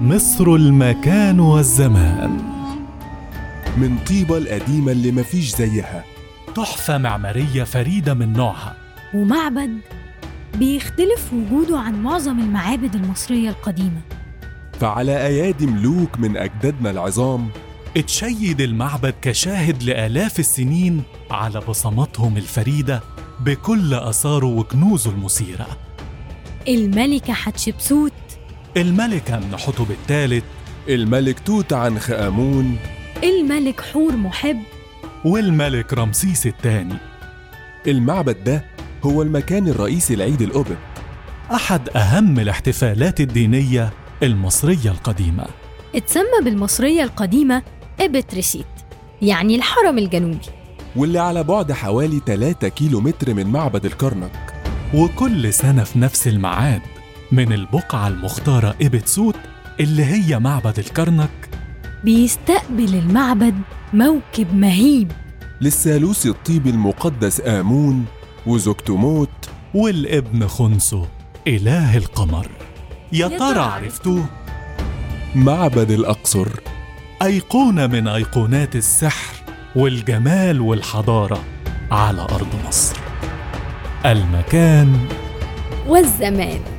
مصر المكان والزمان. من طيبة القديمة اللي مفيش زيها. تحفة معمارية فريدة من نوعها. ومعبد بيختلف وجوده عن معظم المعابد المصرية القديمة. فعلى أيادي ملوك من أجدادنا العظام اتشيد المعبد كشاهد لآلاف السنين على بصماتهم الفريدة بكل آثاره وكنوزه المثيرة. الملكة حتشبسوت الملكة أمنحتب الثالث الملك توت عنخ آمون الملك حور محب. والملك رمسيس الثاني. المعبد ده هو المكان الرئيسي لعيد الأوبب أحد أهم الاحتفالات الدينية المصرية القديمة. اتسمى بالمصرية القديمة إبتريسيت يعني الحرم الجنوبي. واللي على بعد حوالي 3 كيلو متر من معبد الكرنك. وكل سنة في نفس الميعاد من البقعة المختارة إبتسوت اللي هي معبد الكرنك. بيستقبل المعبد موكب مهيب. للثالوث الطيبي المقدس آمون وزوجته موت والابن خنسو إله القمر. يا ترى عرفتوه؟ معبد الأقصر. أيقونة من أيقونات السحر والجمال والحضارة على أرض مصر. المكان والزمان.